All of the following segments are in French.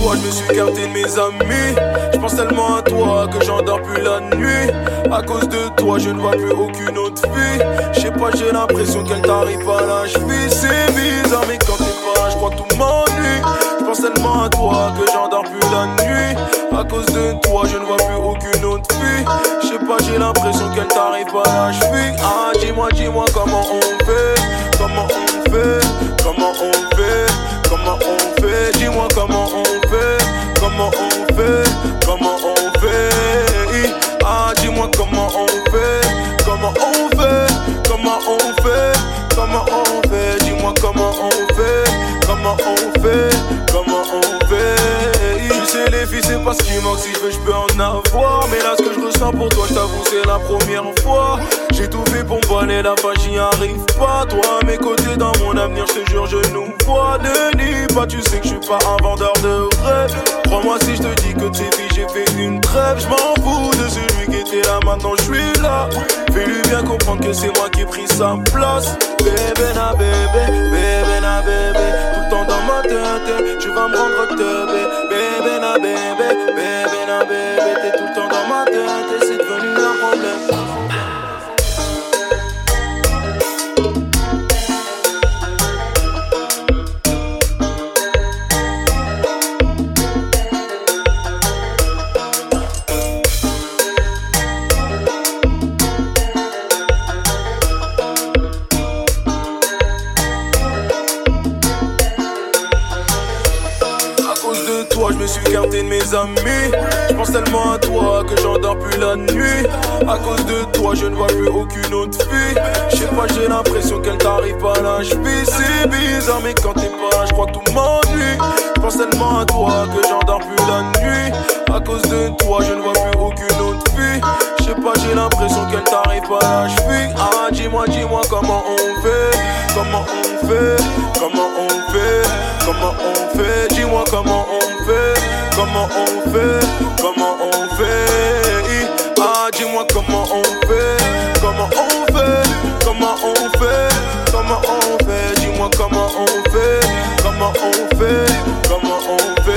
toi, je me suis gardé de mes amis. Je pense tellement à toi que j'endors plus la nuit. À cause de toi, je ne vois plus aucune autre fille. Je sais pas, j'ai l'impression qu'elle t'arrive à la cheville. C'est bizarre, mais quand t'es pas je crois tout m'ennuie. Je pense tellement à toi que j'endors plus la nuit. À cause de toi, je ne vois plus aucune autre fille. Je sais pas, j'ai l'impression qu'elle t'arrive à la cheville. Ah, dis-moi, dis-moi comment on fait. Comment on fait. Comment on fait. Comment on fait. Dis-moi comment on fait. Comment on fait. Comment on fait. Ah, dis-moi comment on fait. Comment on fait. Comment on fait. Comment on fait. Dis-moi comment on fait. Comment on fait. Comment les filles, c'est pas ce qui manque. Si je veux, je peux en avoir. Mais là, ce que je ressens pour toi, je t'avoue, c'est la première fois. J'ai tout fait pour me la page, j'y arrive pas. Toi, à mes côtés, dans mon avenir, je te jure, je nous vois. Ne nie pas, tu sais que je suis pas un vendeur de rêves. Crois-moi si je te dis que tes filles, j'ai fait une trêve. Je m'en fous de celui qui était là, maintenant je suis là. Fais-lui bien comprendre que c'est moi qui ai pris sa place. Bébé na bébé, bébé na bébé. Tout le temps dans ma tête, tu vas me rendre teubé. Bébé na bébé, bébé na bébé. T'es tout le temps dans ma tête mes amis. Je pense tellement à toi que j'endors plus la nuit. À cause de toi, je ne vois plus aucune autre fille. Je sais pas, j'ai l'impression qu'elle t'arrive à la cheville. C'est bizarre, mais quand t'es pas là, je crois que tout m'ennuie. Je pense tellement à toi que j'endors plus la nuit. À cause de toi, je ne vois plus aucune autre fille. Je sais pas, j'ai l'impression qu'elle t'arrive à la cheville. Ah, dis-moi, dis-moi comment on fait. Comment on fait. Comment on fait. Comment on fait. Dis-moi comment on fait. Comment on fait? Comment on fait? Ah, dis-moi comment on fait. Comment on fait? Comment on fait? Comment on fait? Dis-moi comment on fait. Comment on fait? Comment on fait.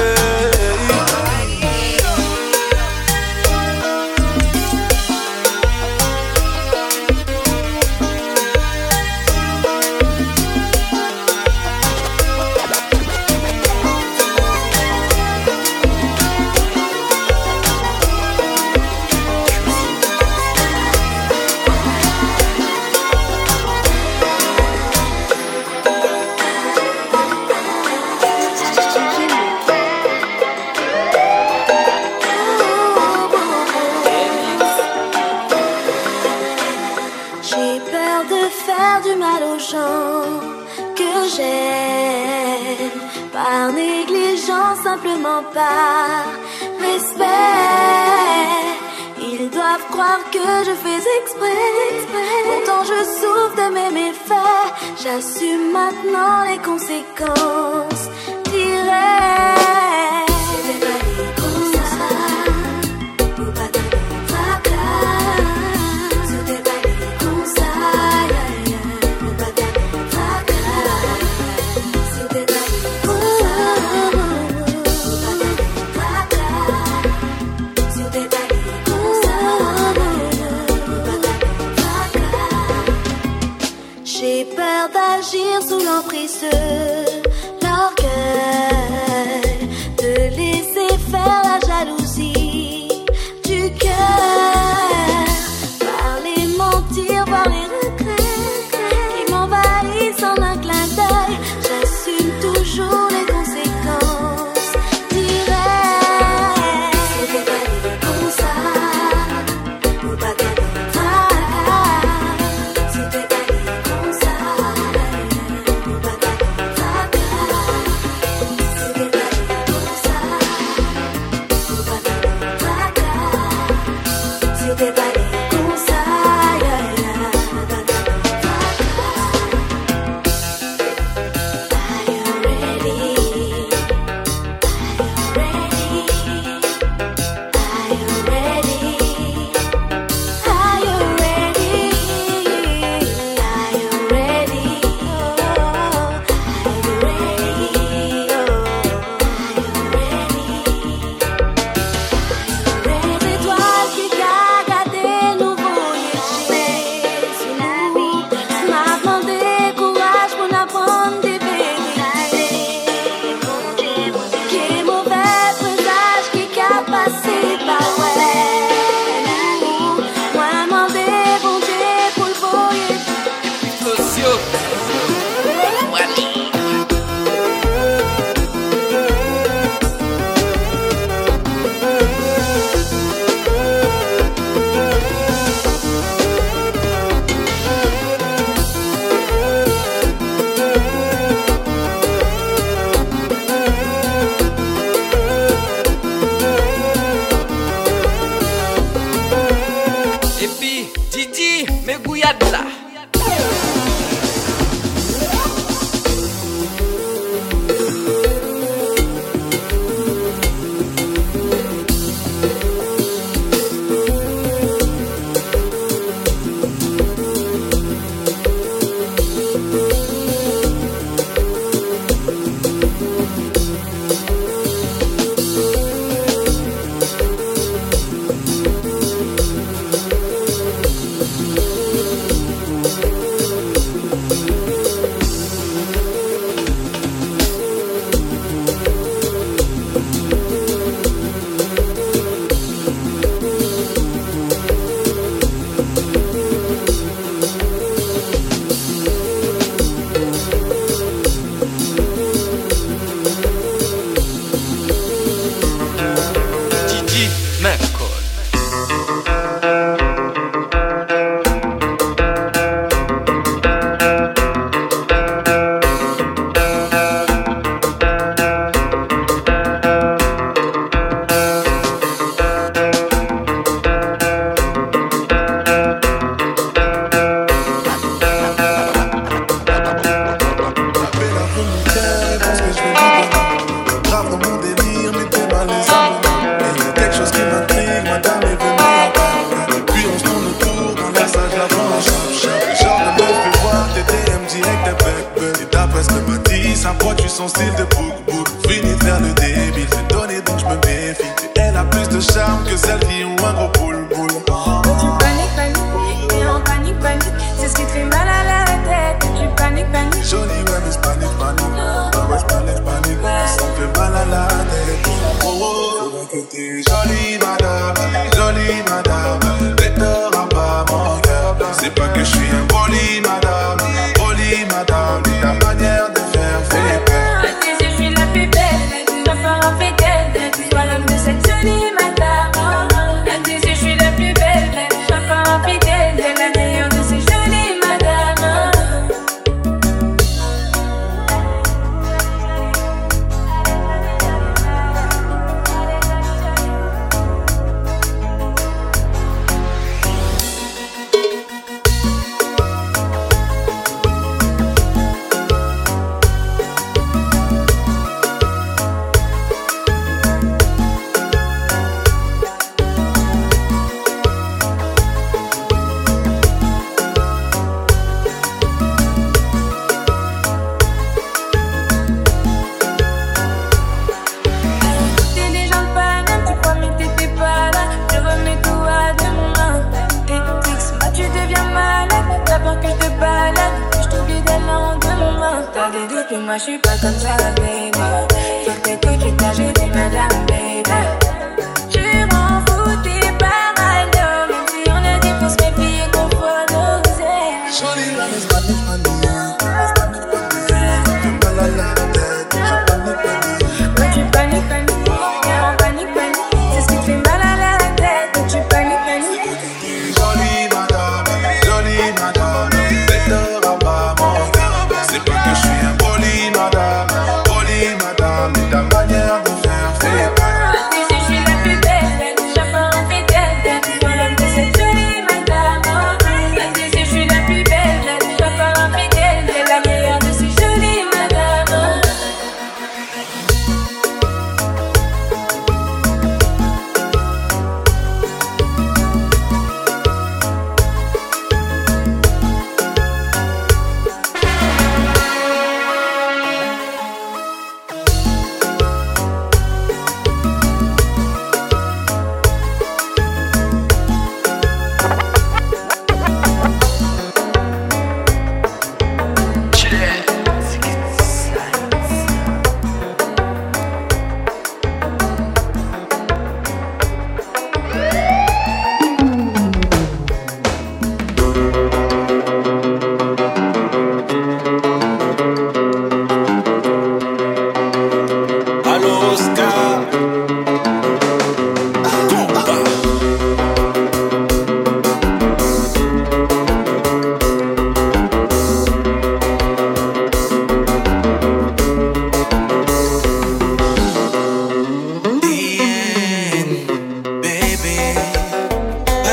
D'agir sous l'emprise de l'orgueil,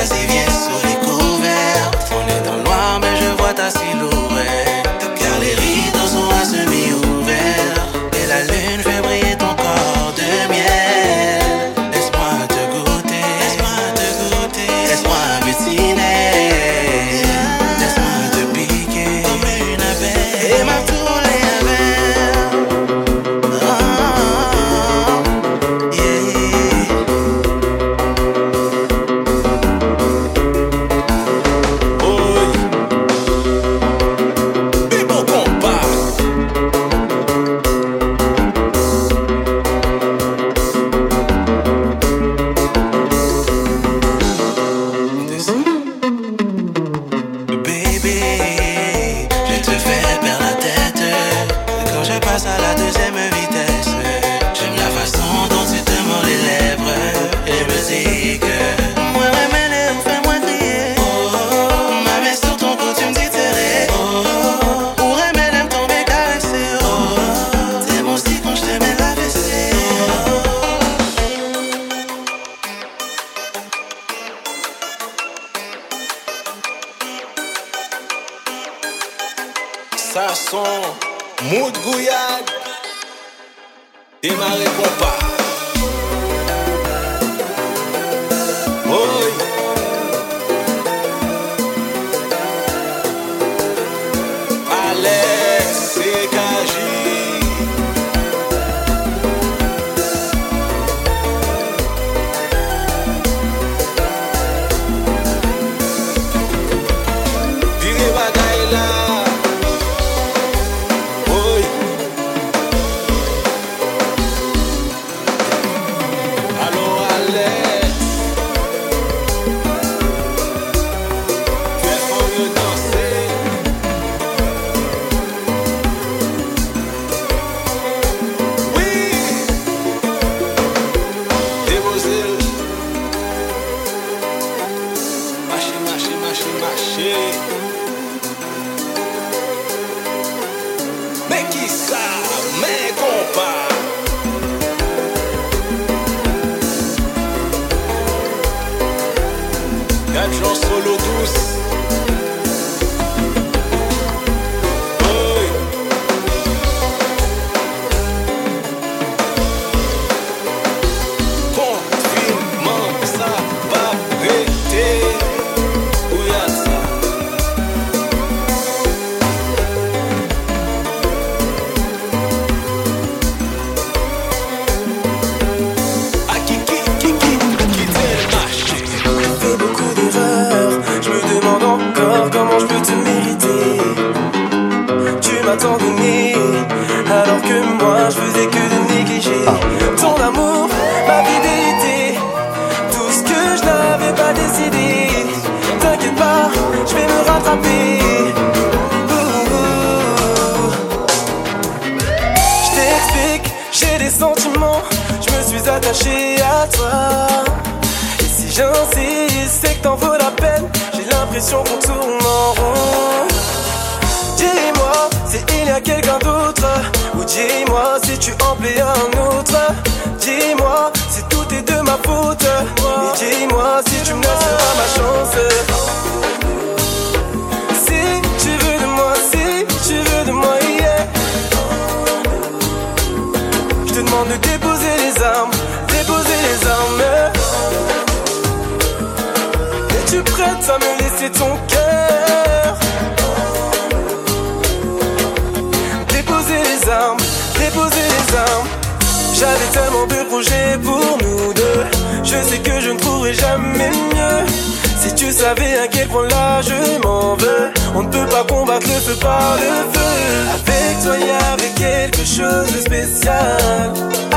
así bien subido. Mout gouyad Demare kompa déposer les armes. J'avais tellement de projets pour nous deux. Je sais que je ne pourrai jamais mieux. Si tu savais à quel point là je m'en veux, on ne peut pas combattre le feu par le feu. Avec toi, y avait quelque chose de spécial.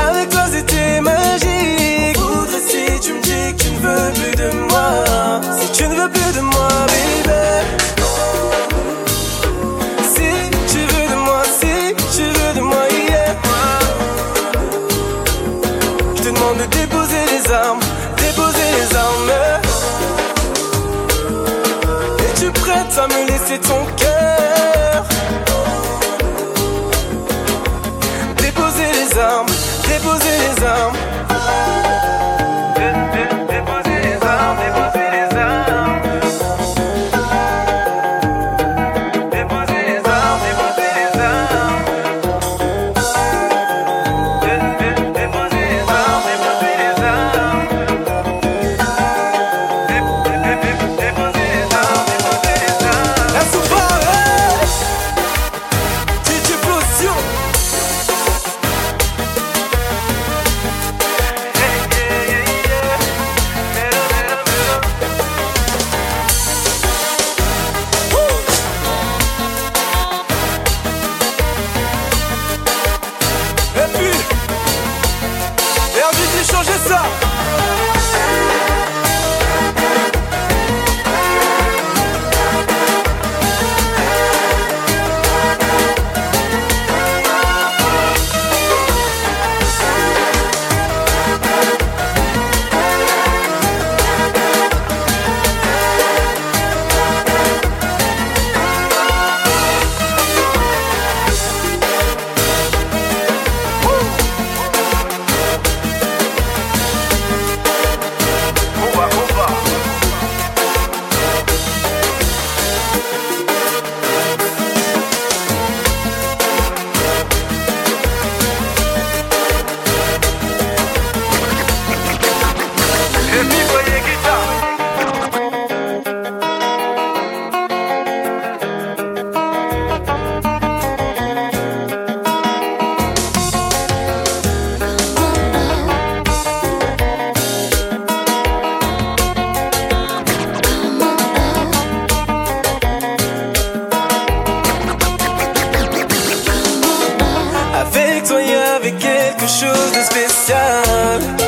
Avec toi, c'était magique. Voudrais si tu me dis que tu ne veux plus de moi. Si tu ne veux plus de moi, baby. ça me laissait ton cœur. Déposer les armes, déposer les armes. Avec y avait quelque chose de spécial.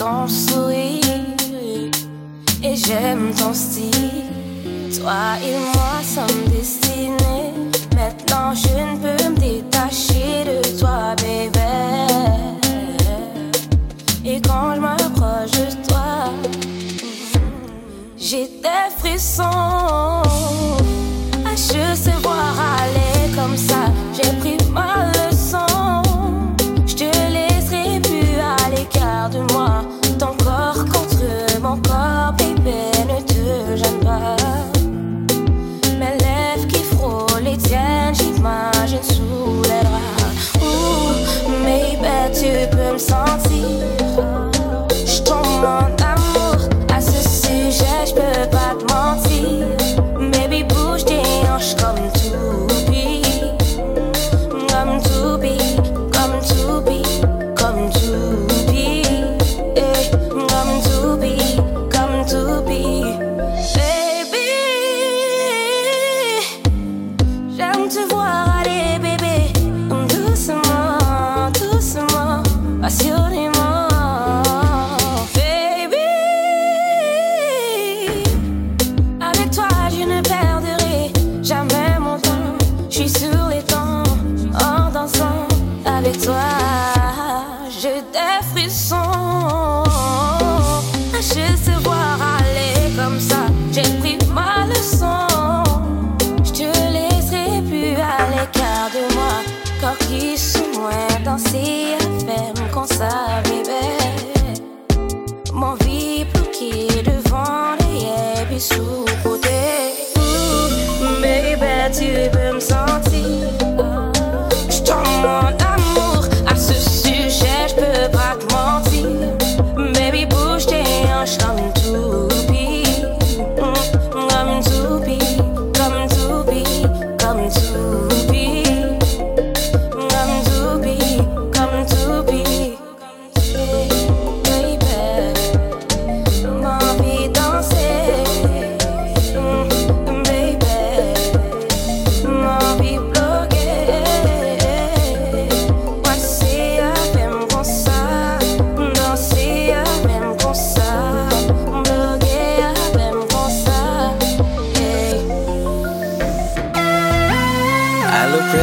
ton sourire et j'aime ton style. Toi et moi sommes destinés. Maintenant je ne peux me détacher de toi, bébé. Et quand je m'approche de toi, j'ai des frissons.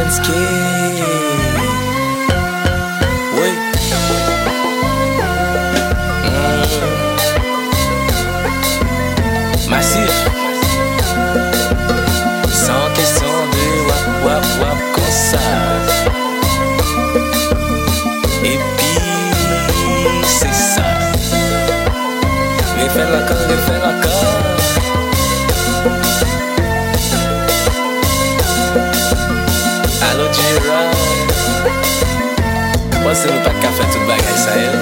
Let's kiss. dançando pra cá, faz tudo bagunça.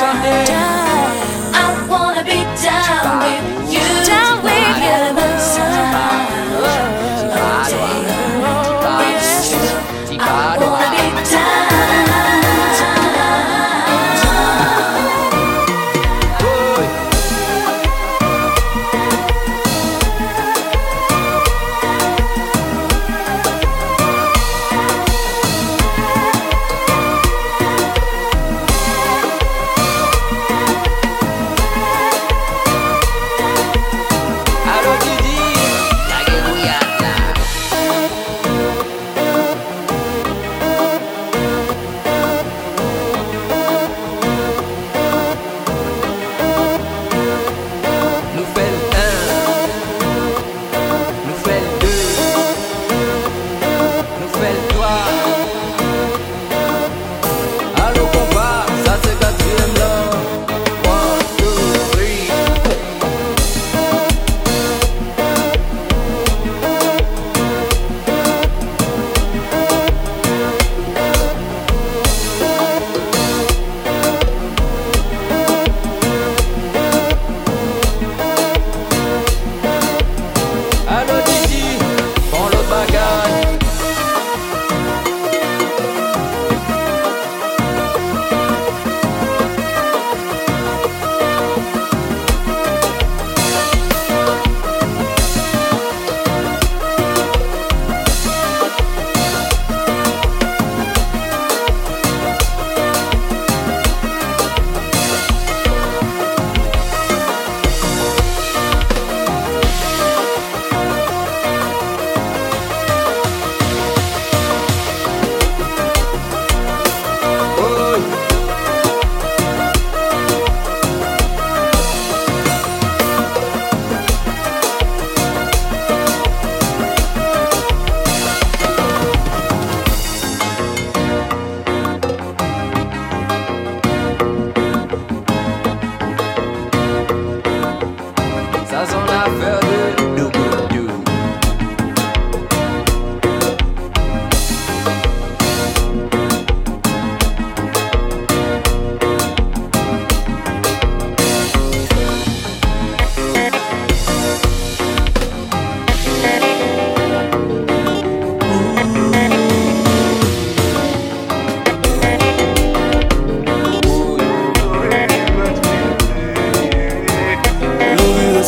my head.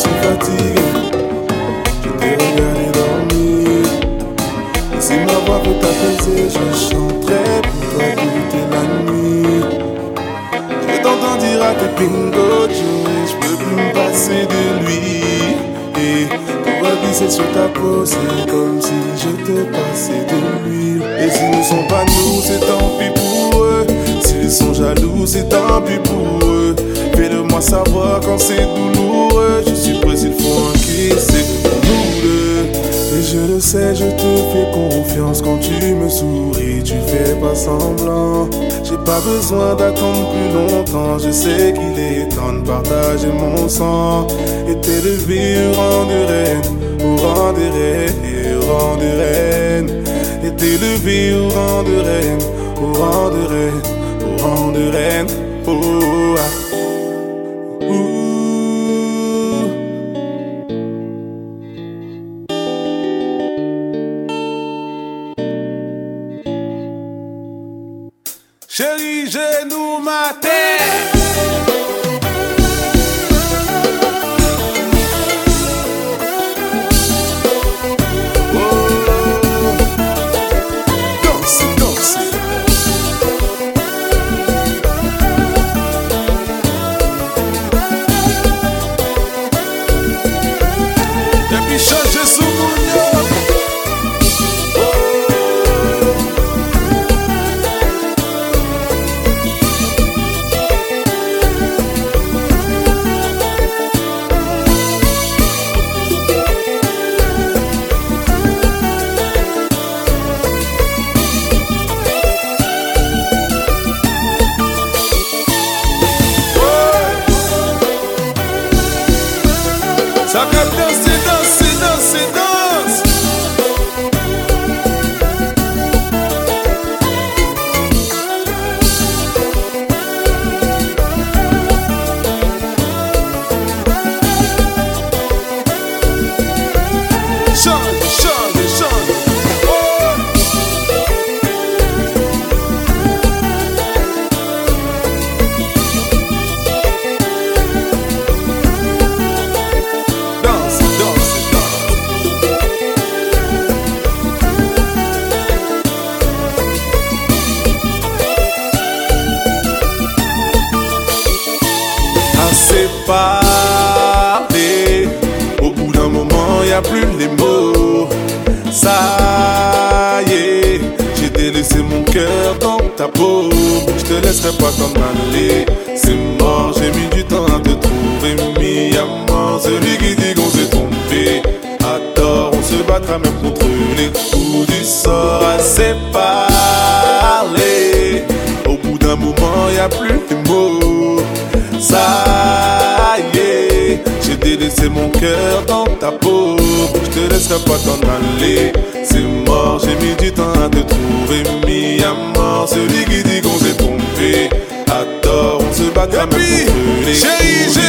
suis fatigué. Je t'ai regardé dormir. Et si ma voix peut t'apaiser, je chanterai pour toi toute la nuit. Je t'entends dire à tes bingo et je peux plus me passer de lui. Et pour glisser sur ta peau, c'est comme si je te passais de lui. Et s'ils ne sont pas nous, c'est tant pis pour eux. S'ils sont jaloux, c'est tant pis pour eux. Fais-le moi savoir quand c'est douloureux. Sais, je te fais confiance quand tu me souris, tu fais pas semblant. J'ai pas besoin d'attendre plus longtemps, je sais qu'il est temps de partager mon sang. Et t'élever au rang de reine, au rang de reine, au rang de reine. Et t'élever au rang de reine, au rang de reine, au rang de reine. Au bout d'un moment, y a plus les mots. Ça y est, j'ai délaissé mon cœur dans ta peau. Je te laisserai pas t'en aller. C'est mort, j'ai mis du temps à te trouver. Mis à mort, celui qui dit qu'on s'est trompé. À tort, on se battra même contre les coups du sort. Assez parlé. Au bout d'un moment, y a plus les mots. Ça délaissé mon cœur dans ta peau. Je te laisserai pas t'en aller. C'est mort, j'ai mis du temps à te trouver. Mis à mort, celui qui dit qu'on s'est trompé. Tort, on se battra même du j'ai